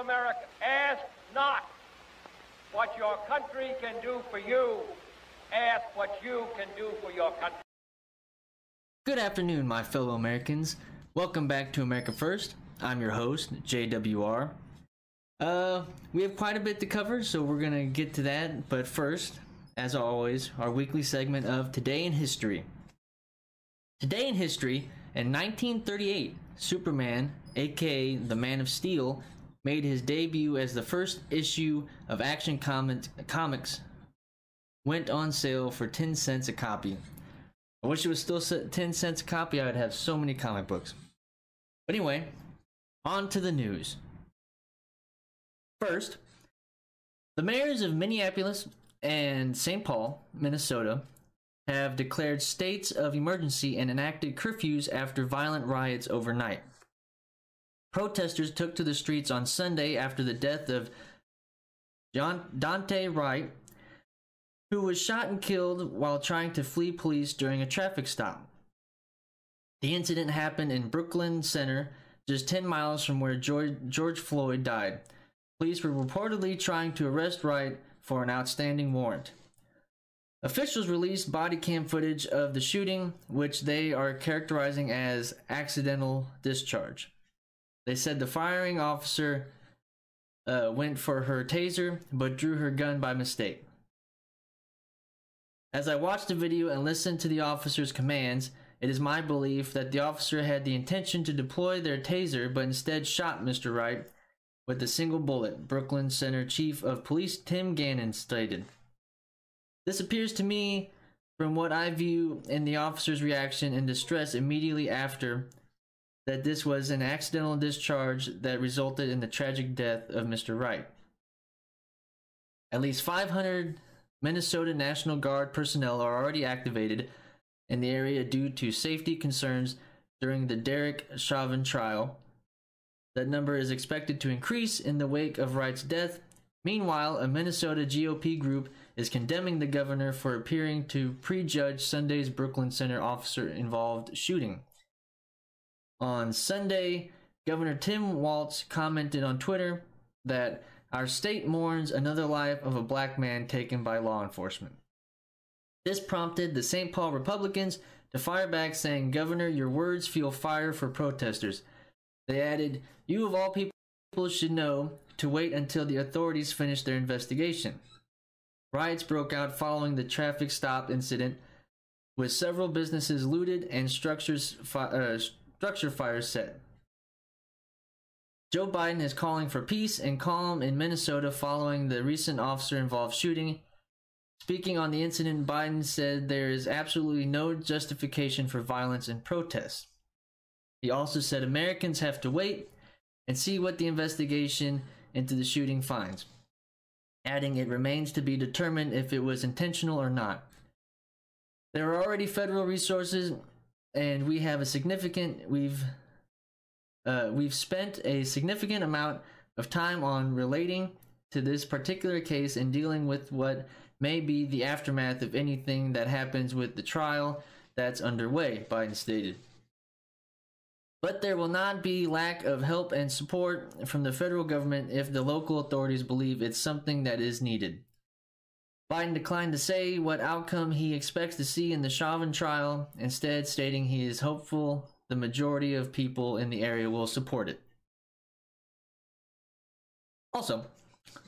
Americans, ask not what your country can do for you. Ask what you can do for your country. Good afternoon, my fellow Americans. Welcome back to America First. I'm your host, JWR. Uh, we have quite a bit to cover, so we're gonna get to that. But first, as always, our weekly segment of Today in History. Today in History, in 1938, Superman, aka the Man of Steel, made his debut as the first issue of Action Comics went on sale for 10 cents a copy. I wish it was still 10 cents a copy, I would have so many comic books. But anyway, on to the news. First, the mayors of Minneapolis and St. Paul, Minnesota, have declared states of emergency and enacted curfews after violent riots overnight. Protesters took to the streets on Sunday after the death of John Daunte Wright, who was shot and killed while trying to flee police during a traffic stop. The incident happened in Brooklyn Center, just 10 miles from where George, George Floyd died. Police were reportedly trying to arrest Wright for an outstanding warrant. Officials released body cam footage of the shooting, which they are characterizing as accidental discharge. They said the firing officer uh, went for her taser but drew her gun by mistake. As I watched the video and listened to the officer's commands, it is my belief that the officer had the intention to deploy their taser but instead shot Mr. Wright with a single bullet, Brooklyn Center Chief of Police Tim Gannon stated. This appears to me, from what I view in the officer's reaction and distress immediately after, that this was an accidental discharge that resulted in the tragic death of Mr. Wright. At least 500 Minnesota National Guard personnel are already activated in the area due to safety concerns during the Derek Chauvin trial. That number is expected to increase in the wake of Wright's death. Meanwhile, a Minnesota GOP group is condemning the governor for appearing to prejudge Sunday's Brooklyn Center officer involved shooting. On Sunday, Governor Tim Walz commented on Twitter that our state mourns another life of a black man taken by law enforcement. This prompted the St. Paul Republicans to fire back, saying, Governor, your words fuel fire for protesters. They added, You of all people should know to wait until the authorities finish their investigation. Riots broke out following the traffic stop incident, with several businesses looted and structures fi- uh, structure fires set. Joe Biden is calling for peace and calm in Minnesota following the recent officer involved shooting. Speaking on the incident, Biden said there is absolutely no justification for violence and protests. He also said Americans have to wait and see what the investigation into the shooting finds, adding it remains to be determined if it was intentional or not. There are already federal resources and we have a significant we've uh, we've spent a significant amount of time on relating to this particular case and dealing with what may be the aftermath of anything that happens with the trial that's underway, Biden stated. But there will not be lack of help and support from the federal government if the local authorities believe it's something that is needed. Biden declined to say what outcome he expects to see in the Chauvin trial, instead, stating he is hopeful the majority of people in the area will support it. Also,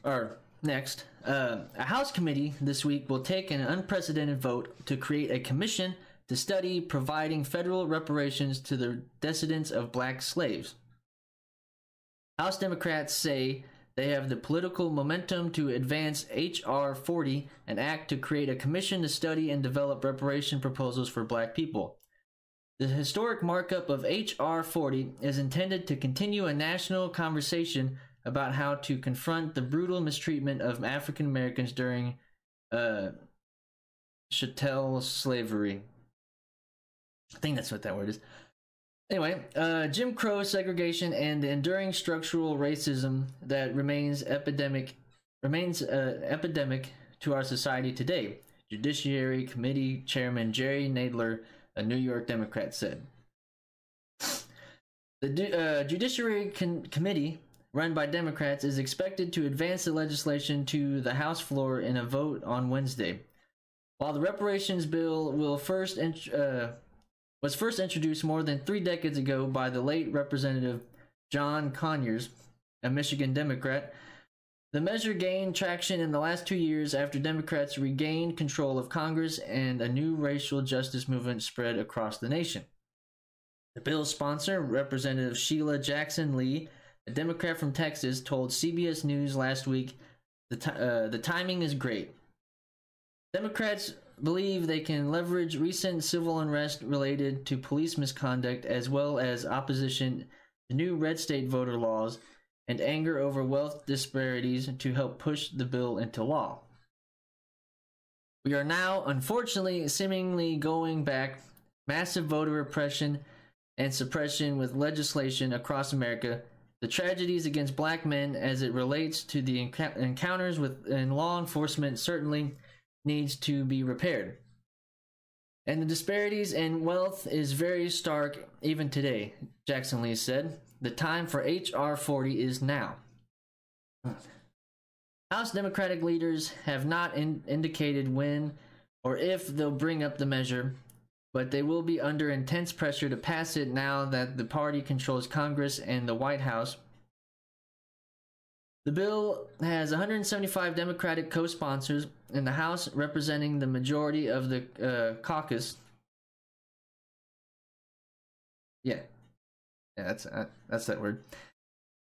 or next, uh, a House committee this week will take an unprecedented vote to create a commission to study providing federal reparations to the descendants of black slaves. House Democrats say they have the political momentum to advance H.R. 40, an act to create a commission to study and develop reparation proposals for black people. The historic markup of H.R. 40 is intended to continue a national conversation about how to confront the brutal mistreatment of African Americans during uh, chattel slavery. I think that's what that word is. Anyway, uh, Jim Crow segregation and the enduring structural racism that remains epidemic remains uh, epidemic to our society today. Judiciary Committee Chairman Jerry Nadler, a New York Democrat, said. The uh, Judiciary Con- Committee run by Democrats, is expected to advance the legislation to the House floor in a vote on Wednesday. While the reparations bill will first int- uh, was first introduced more than three decades ago by the late Representative John Conyers, a Michigan Democrat, the measure gained traction in the last two years after Democrats regained control of Congress and a new racial justice movement spread across the nation. The bill's sponsor, Representative Sheila Jackson Lee, a Democrat from Texas, told CBS News last week the, ti- uh, the timing is great. Democrats believe they can leverage recent civil unrest related to police misconduct as well as opposition to new red state voter laws and anger over wealth disparities to help push the bill into law. We are now, unfortunately, seemingly going back massive voter repression and suppression with legislation across America. The tragedies against black men as it relates to the enc- encounters with law enforcement certainly needs to be repaired. And the disparities in wealth is very stark even today, Jackson Lee said. The time for H.R. 40 is now. House Democratic leaders have not in- indicated when or if they'll bring up the measure, but they will be under intense pressure to pass it now that the party controls Congress and the White House. The bill has 175 Democratic co sponsors in the House, representing the majority of the uh, caucus. Yeah, yeah, that's uh, that's that word.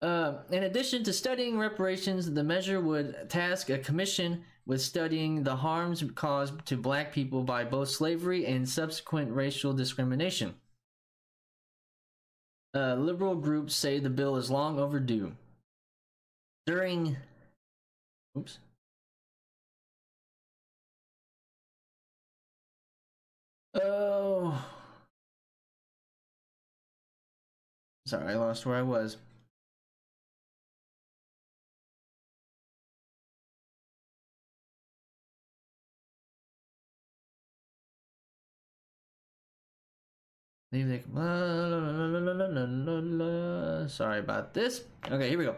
Uh, in addition to studying reparations, the measure would task a commission with studying the harms caused to black people by both slavery and subsequent racial discrimination. Uh, liberal groups say the bill is long overdue. During, oops. Oh. Sorry, I lost where I was. Sorry about this. Okay, here we go.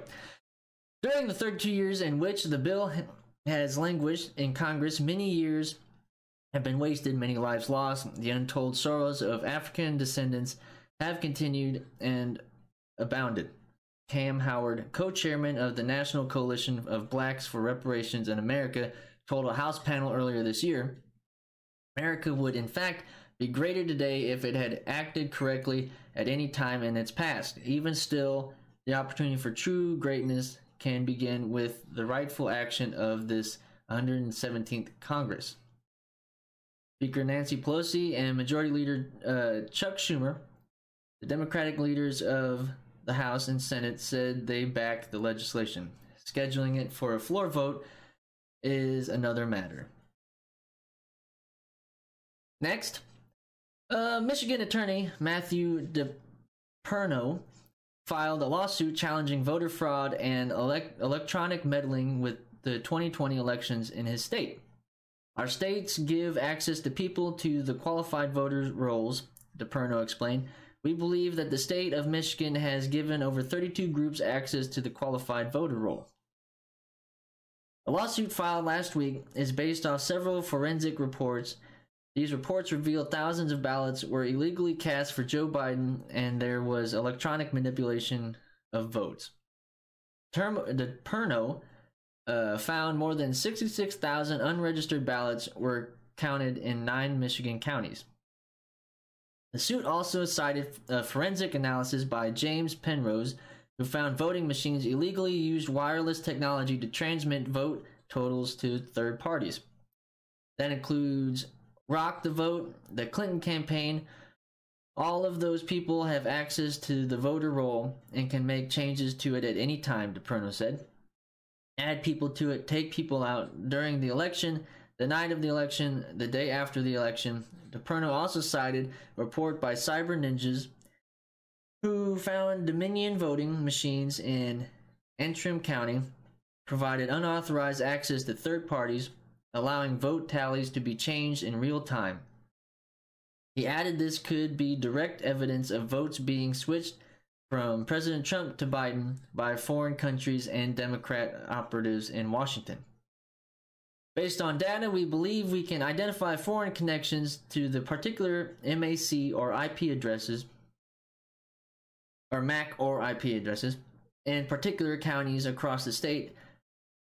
During the 32 years in which the bill has languished in Congress, many years have been wasted, many lives lost. The untold sorrows of African descendants have continued and abounded. Kamm Howard, co chairman of the National Coalition of Blacks for Reparations in America, told a House panel earlier this year America would, in fact, be greater today if it had acted correctly at any time in its past. Even still, the opportunity for true greatness can begin with the rightful action of this 117th Congress. Speaker Nancy Pelosi and Majority Leader uh, Chuck Schumer, the Democratic leaders of the House and Senate, said they backed the legislation. Scheduling it for a floor vote is another matter. Next, uh, Michigan attorney Matthew DePerno filed a lawsuit challenging voter fraud and elect- electronic meddling with the 2020 elections in his state. Our states give access to people to the qualified voters' rolls, DePerno explained. We believe that the state of Michigan has given over 32 groups access to the qualified voter roll. A lawsuit filed last week is based off several forensic reports. These reports reveal thousands of ballots were illegally cast for Joe Biden and there was electronic manipulation of votes. Term, DePerno uh, found more than 66,000 unregistered ballots were counted in nine Michigan counties. The suit also cited a forensic analysis by James Penrose, who found voting machines illegally used wireless technology to transmit vote totals to third parties. That includes Rock the Vote, the Clinton campaign. All of those people have access to the voter roll and can make changes to it at any time, DePerno said. Add people to it, take people out during the election, the night of the election, the day after the election. DePerno also cited a report by Cyber Ninjas who found Dominion voting machines in Antrim County provided unauthorized access to third parties, allowing vote tallies to be changed in real time. He added this could be direct evidence of votes being switched from President Trump to Biden by foreign countries and Democrat operatives in Washington. Based on data, we believe we can identify foreign connections to the particular MAC or IP addresses, or MAC or IP addresses, in particular counties across the state.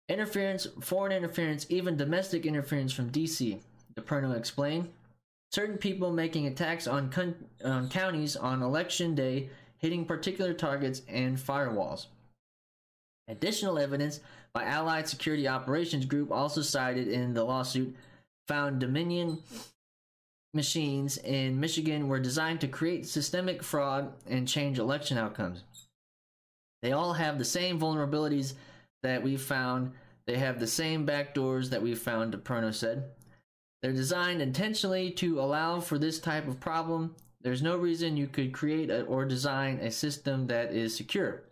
Interference, foreign interference, even domestic interference from DC, DePerno explained. Certain people making attacks on, con- on counties on election day, hitting particular targets and firewalls. Additional evidence by Allied Security Operations Group, also cited in the lawsuit, found Dominion machines in Michigan were designed to create systemic fraud and change election outcomes. They all have the same vulnerabilities that we found. They have the same backdoors that we found, DePerno said. They're designed intentionally to allow for this type of problem. There's no reason you could create a, or design a system that is secure.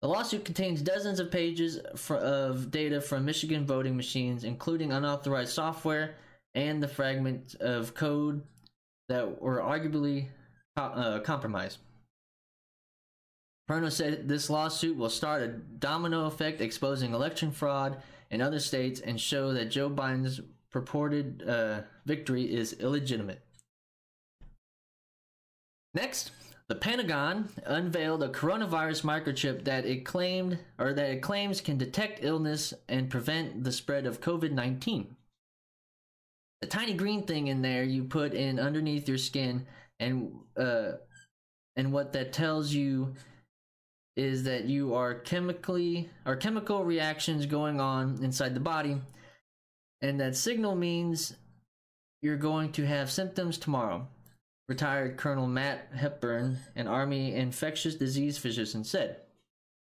The lawsuit contains dozens of pages for, of data from Michigan voting machines, including unauthorized software and the fragments of code that were arguably uh, compromised. Perno said this lawsuit will start a domino effect exposing election fraud in other states and show that Joe Biden's purported uh, victory is illegitimate. Next, the Pentagon unveiled a coronavirus microchip that it claimed or that it claims can detect illness and prevent the spread of COVID-19. The tiny green thing in there you put in underneath your skin and uh and what that tells you is that you are chemically or chemical reactions going on inside the body and that signal means you're going to have symptoms tomorrow retired Colonel Matt Hepburn, an Army infectious disease physician, said.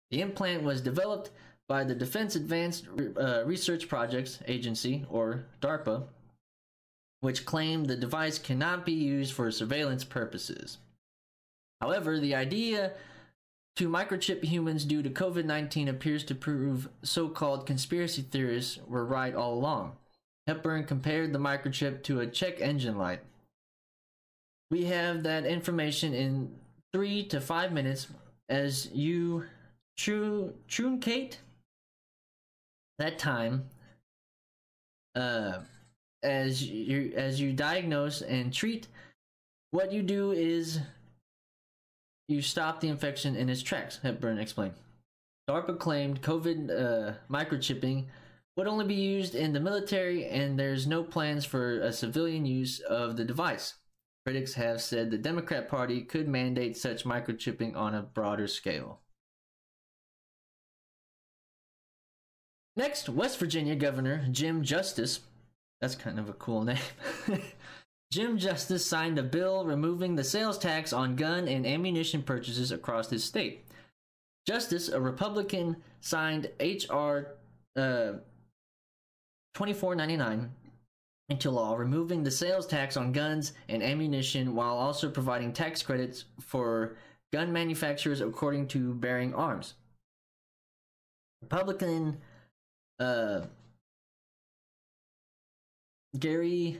The implant was developed by the Defense Advanced uh, Research Projects Agency, or DARPA, which claimed the device cannot be used for surveillance purposes. However, the idea to microchip humans due to COVID 19 appears to prove so called conspiracy theorists were right all along. Hepburn compared the microchip to a check engine light we have that information in three to five minutes as you true truncate that time uh as you as you diagnose and treat what you do is you stop the infection in its tracks hepburn explained darpa claimed covid uh, microchipping would only be used in the military and there's no plans for a civilian use of the device Critics have said the Democrat Party could mandate such microchipping on a broader scale. Next, West Virginia Governor Jim Justice, that's kind of a cool name. Jim Justice signed a bill removing the sales tax on gun and ammunition purchases across his state. Justice, a Republican, signed H.R. Uh, 2499 into law, removing the sales tax on guns and ammunition while also providing tax credits for gun manufacturers according to Bearing Arms. Republican uh, Gary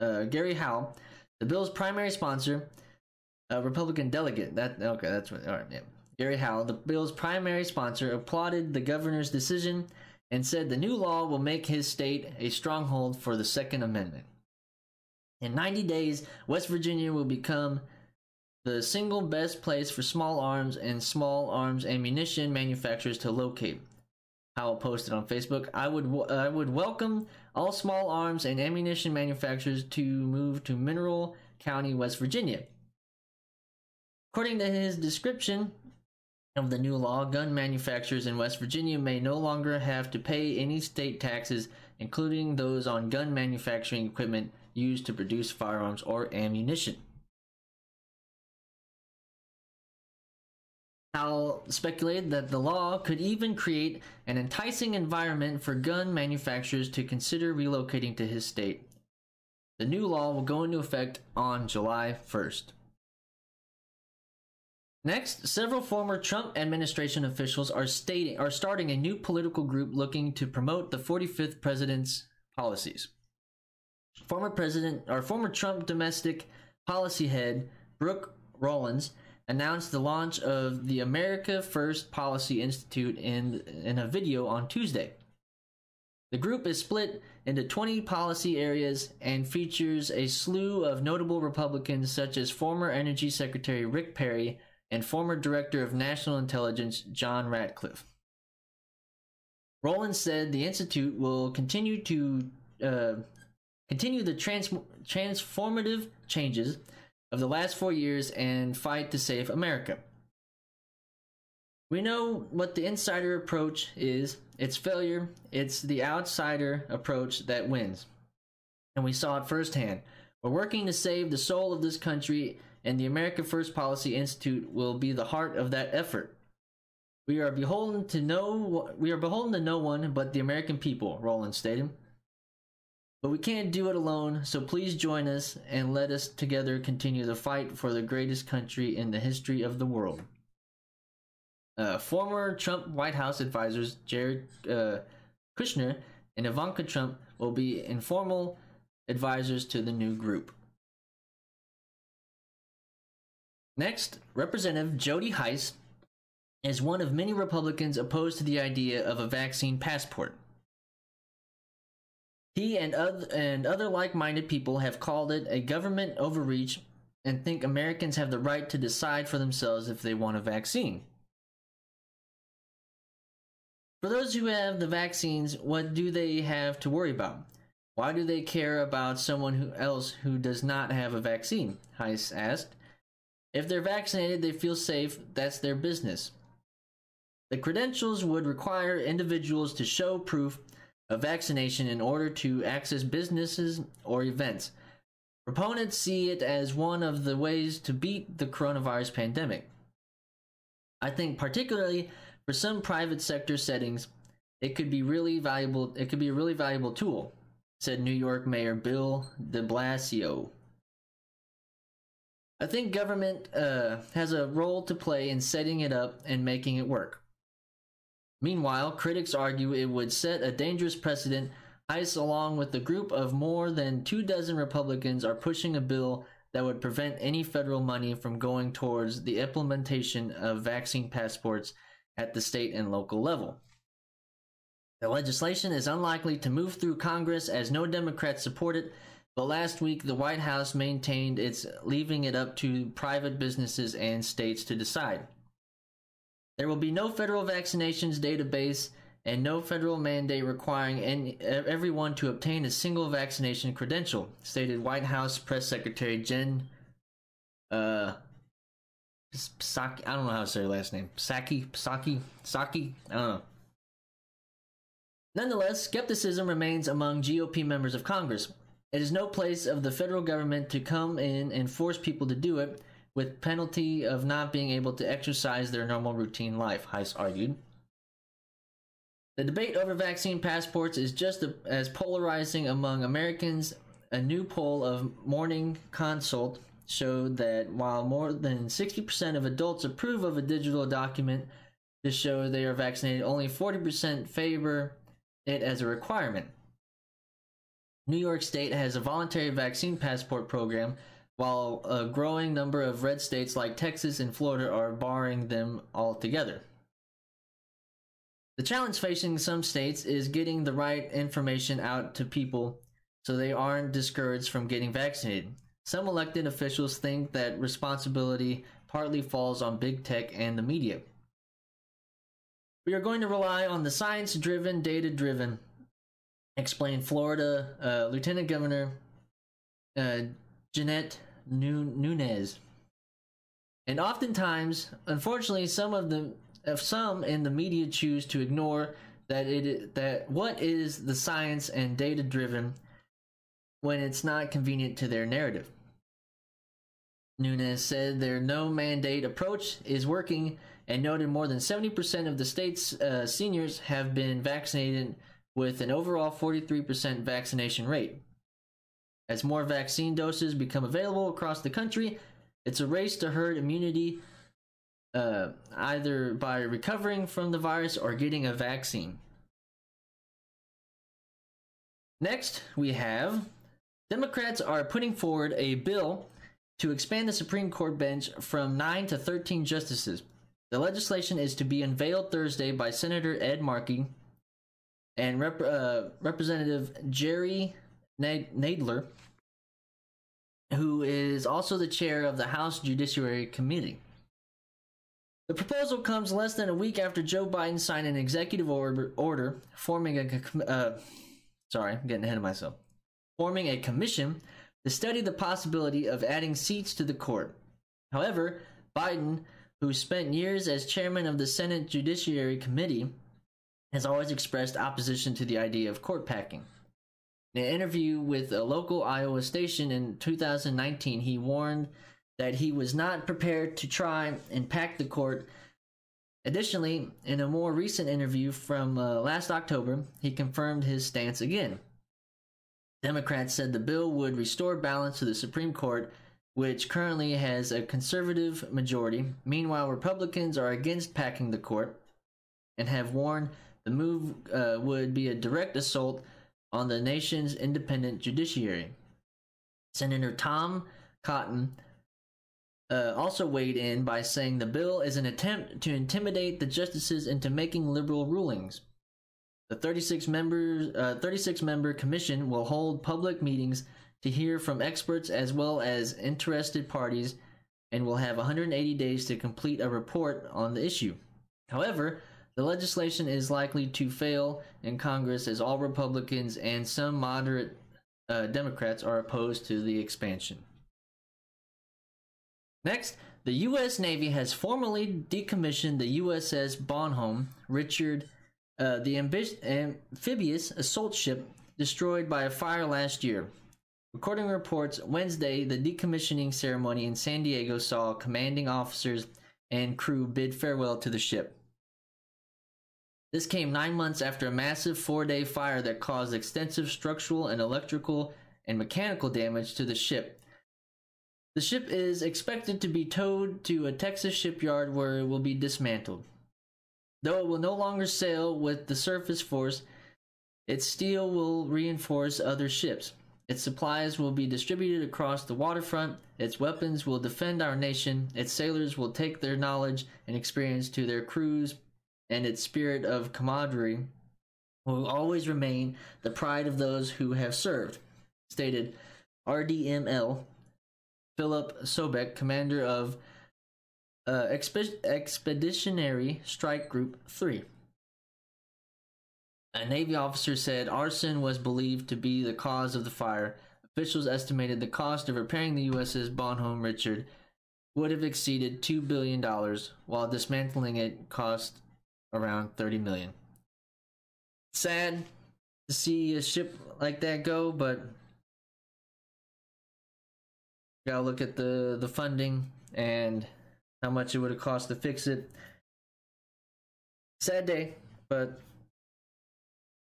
uh, Gary Howell, the bill's primary sponsor, a Republican delegate. That okay, that's what. All right, yeah. Gary Howell, the bill's primary sponsor, applauded the governor's decision and said the new law will make his state a stronghold for the Second Amendment. In 90 days, West Virginia will become the single best place for small arms and small arms ammunition manufacturers to locate. Howell posted on Facebook, I would I would welcome all small arms and ammunition manufacturers to move to Mineral County, West Virginia. According to his description, of the new law, gun manufacturers in West Virginia may no longer have to pay any state taxes, including those on gun manufacturing equipment used to produce firearms or ammunition. Howell speculated that the law could even create an enticing environment for gun manufacturers to consider relocating to his state. The new law will go into effect on July 1st. Next, several former Trump administration officials are stating are starting a new political group looking to promote the 45th president's policies. Former president or former Trump domestic policy head Brooke Rollins announced the launch of the America First Policy Institute in, in a video on Tuesday. The group is split into 20 policy areas and features a slew of notable Republicans such as former Energy Secretary Rick Perry and former Director of National Intelligence John Ratcliffe. Rollins said the institute will continue to uh, continue the trans- transformative changes of the last four years and fight to save America. We know what the insider approach is. It's failure. It's the outsider approach that wins. And we saw it firsthand. We're working to save the soul of this country, and the America First Policy Institute will be the heart of that effort. We are beholden to no we are beholden to no one but the American people, Rollins stated. But we can't do it alone, so please join us and let us together continue the fight for the greatest country in the history of the world. Uh, former Trump White House advisors Jared uh, Kushner and Ivanka Trump will be informal advisors to the new group. Next, Representative Jody Hice is one of many Republicans opposed to the idea of a vaccine passport. He and other, and other like minded people have called it a government overreach and think Americans have the right to decide for themselves if they want a vaccine. For those who have the vaccines, what do they have to worry about? Why do they care about someone who else who does not have a vaccine? Hice asked. If they're vaccinated, they feel safe, that's their business. The credentials would require individuals to show proof a vaccination in order to access businesses or events. Proponents see it as one of the ways to beat the coronavirus pandemic. I think particularly for some private sector settings, it could be really valuable it could be a really valuable tool, said New York Mayor Bill de Blasio. I think government uh, has a role to play in setting it up and making it work. Meanwhile, critics argue it would set a dangerous precedent. Hice, along with a group of more than two dozen Republicans, are pushing a bill that would prevent any federal money from going towards the implementation of vaccine passports at the state and local level. The legislation is unlikely to move through Congress as no Democrats support it, but last week the White House maintained it's leaving it up to private businesses and states to decide. There will be no federal vaccinations database and no federal mandate requiring any, everyone to obtain a single vaccination credential, stated White House Press Secretary Jen uh, Psaki. I don't know how to say her last name. Psaki, Psaki, Psaki. I don't know. Nonetheless, skepticism remains among GOP members of Congress. It is no place of the federal government to come in and force people to do it, with penalty of not being able to exercise their normal routine life, Hice argued. The debate over vaccine passports is just as polarizing among Americans. A new poll of Morning Consult showed that while more than 60% of adults approve of a digital document to show they are vaccinated, only 40% favor it as a requirement. New York State has a voluntary vaccine passport program while a growing number of red states like Texas and Florida are barring them altogether. The challenge facing some states is getting the right information out to people so they aren't discouraged from getting vaccinated. Some elected officials think that responsibility partly falls on big tech and the media. We are going to rely on the science driven, data driven, explained Florida uh, Lieutenant Governor uh, Jeanette Nunez. And oftentimes, unfortunately, some of the of some in the media choose to ignore that it that what is the science and data driven when it's not convenient to their narrative. Nunez said their no mandate approach is working and noted more than 70% of the state's uh, seniors have been vaccinated with an overall 43% vaccination rate. As more vaccine doses become available across the country, it's a race to herd immunity, uh, either by recovering from the virus or getting a vaccine. Next, we have Democrats are putting forward a bill to expand the Supreme Court bench from 9 to 13 justices. The legislation is to be unveiled Thursday by Senator Ed Markey and Rep- uh, Representative Jerry Nadler, who is also the chair of the House Judiciary Committee. The proposal comes less than a week after Joe Biden signed an executive order, order forming a uh, sorry, I'm getting ahead of myself. Forming a commission to study the possibility of adding seats to the court. However, Biden, who spent years as chairman of the Senate Judiciary Committee, has always expressed opposition to the idea of court packing. In an interview with a local Iowa station in 2019, he warned that he was not prepared to try and pack the court. Additionally, in a more recent interview from uh, last October, he confirmed his stance again. Democrats said the bill would restore balance to the Supreme Court, which currently has a conservative majority. Meanwhile, Republicans are against packing the court and have warned the move uh, would be a direct assault on the nation's independent judiciary. Senator Tom Cotton uh, also weighed in by saying the bill is an attempt to intimidate the justices into making liberal rulings. The 36 members, uh, 36 member commission will hold public meetings to hear from experts as well as interested parties and will have 180 days to complete a report on the issue. However, the legislation is likely to fail in Congress as all Republicans and some moderate uh, Democrats are opposed to the expansion. Next, the U.S. Navy has formally decommissioned the USS Bonhomme Richard, uh, the ambi- amphibious assault ship destroyed by a fire last year. According to reports, Wednesday, the decommissioning ceremony in San Diego saw commanding officers and crew bid farewell to the ship. This came nine months after a massive four day fire that caused extensive structural and electrical and mechanical damage to the ship the ship is expected to be towed to a Texas shipyard where it will be dismantled. Though it will no longer sail with the surface force, its steel will reinforce other ships. Its supplies will be distributed across the waterfront. Its weapons will defend our nation. Its sailors will take their knowledge and experience to their crews, and its spirit of camaraderie will always remain the pride of those who have served, stated RDML Philip Sobeck, commander of uh, Expe- Expeditionary Strike Group 3. A Navy officer said arson was believed to be the cause of the fire. Officials estimated the cost of repairing the USS Bonhomme Richard would have exceeded $2 billion, while dismantling it cost around 30 million. Sad to see a ship like that go, but gotta look at the the funding and how much it would have cost to fix it. Sad day, but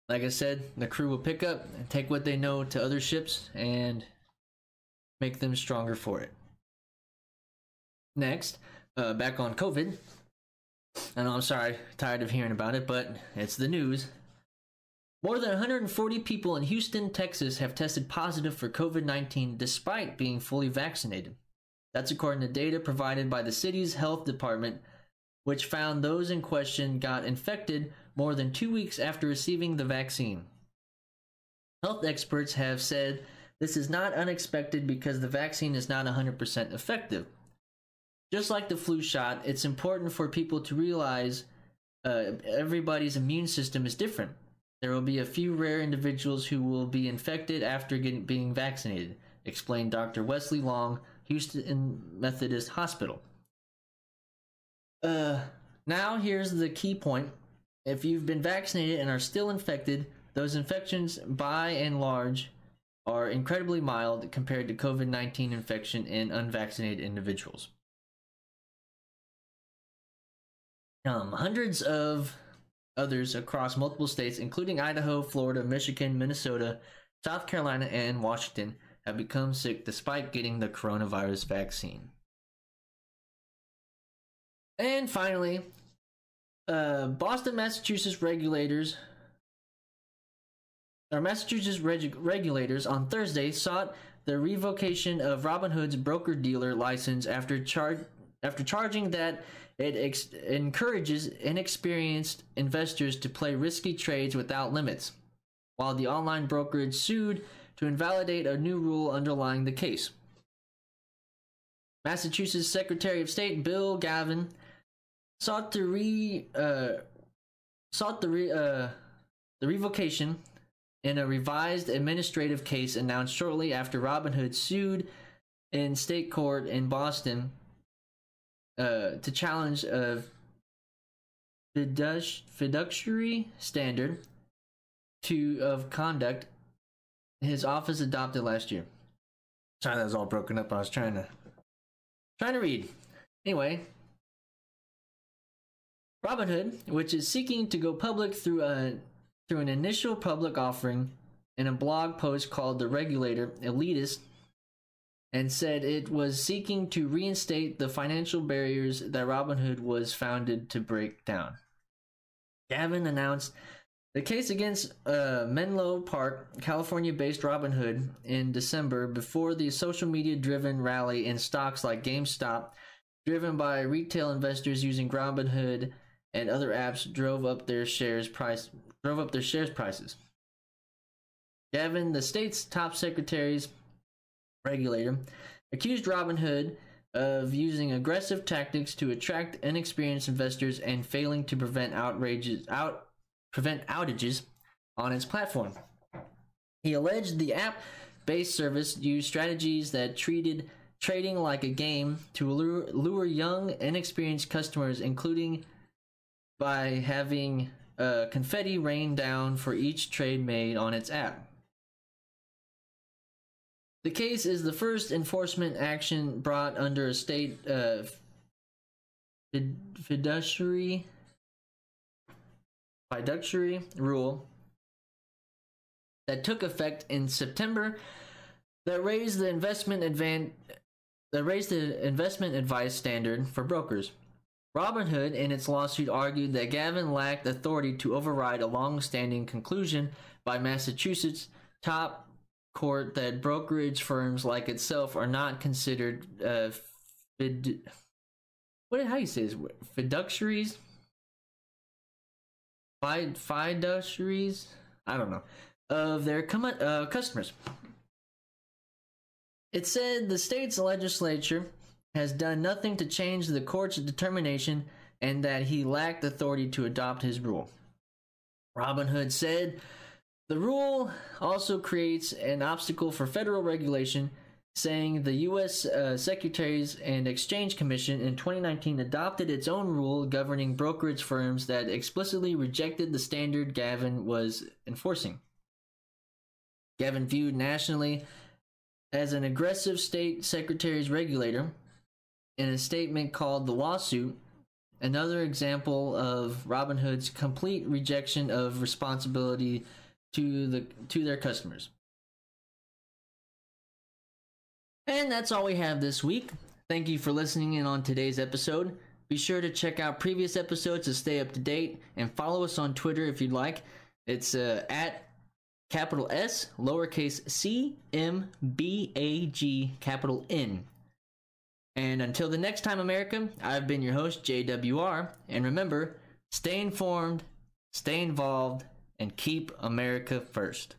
like I said, the crew will pick up and take what they know to other ships and make them stronger for it. Next, uh, back on COVID. I know I'm sorry, tired of hearing about it, but it's the news. More than 140 people in Houston, Texas have tested positive for COVID 19 despite being fully vaccinated. That's according to data provided by the city's health department, which found those in question got infected more than two weeks after receiving the vaccine. Health experts have said this is not unexpected because the vaccine is not 100% effective. Just like the flu shot, it's important for people to realize uh, everybody's immune system is different. There will be a few rare individuals who will be infected after getting, being vaccinated, explained Dr. Wesley Long, Houston Methodist Hospital. Uh, now here's the key point. If you've been vaccinated and are still infected, those infections by and large are incredibly mild compared to COVID 19 infection in unvaccinated individuals. Um, hundreds of others across multiple states, including Idaho, Florida, Michigan, Minnesota, South Carolina, and Washington, have become sick despite getting the coronavirus vaccine. And finally, uh, Boston, Massachusetts regulators, or Massachusetts reg- regulators on Thursday sought the revocation of Robinhood's broker dealer license after char- after charging that it ex- encourages inexperienced investors to play risky trades without limits, while the online brokerage sued to invalidate a new rule underlying the case. Massachusetts Secretary of State Bill Galvin sought to re uh, sought the re, uh, the revocation in a revised administrative case announced shortly after Robinhood sued in state court in Boston uh, to challenge fiduci- fiduciary standard to of conduct his office adopted last year. Sorry, that was all broken up. I was trying to trying to read. Anyway, Robinhood, which is seeking to go public through a through an initial public offering in a blog post called The Regulator Elitist, and said it was seeking to reinstate the financial barriers that Robinhood was founded to break down. Galvin announced the case against uh, Menlo Park, California based Robinhood, in December before the social media driven rally in stocks like GameStop, driven by retail investors using Robinhood and other apps, drove up their shares price drove up their shares prices. Galvin, the state's top secretary's regulator, accused Robinhood of using aggressive tactics to attract inexperienced investors and failing to prevent outrages out prevent outages on its platform. He alleged the app-based service used strategies that treated trading like a game to lure, lure young, inexperienced customers, including by having uh, confetti rain down for each trade made on its app. The case is the first enforcement action brought under a state uh, fiduciary fiduciary rule that took effect in September that raised the investment advan- that raised the investment advice standard for brokers. Robinhood, in its lawsuit, argued that Galvin lacked authority to override a long-standing conclusion by Massachusetts top court that brokerage firms like itself are not considered uh, fid- what how you say this fiduciaries Fid- fiduciaries I don't know of their com- uh, customers. It said the state's legislature has done nothing to change the court's determination and that he lacked authority to adopt his rule. Robinhood said the rule also creates an obstacle for federal regulation, saying the U.S. Uh, Securities and Exchange Commission in 2019 adopted its own rule governing brokerage firms that explicitly rejected the standard Galvin was enforcing. Galvin viewed nationally as an aggressive state secretary's regulator in a statement called The Lawsuit, another example of Robinhood's complete rejection of responsibility to the to their customers. And that's all we have this week. Thank you for listening in on today's episode. Be sure to check out previous episodes to stay up to date and follow us on Twitter if you'd like. It's uh, at capital S, lowercase c, m, b, a, g, capital N. And until the next time, America, I've been your host, JWR. And remember, stay informed, stay involved, and keep America first.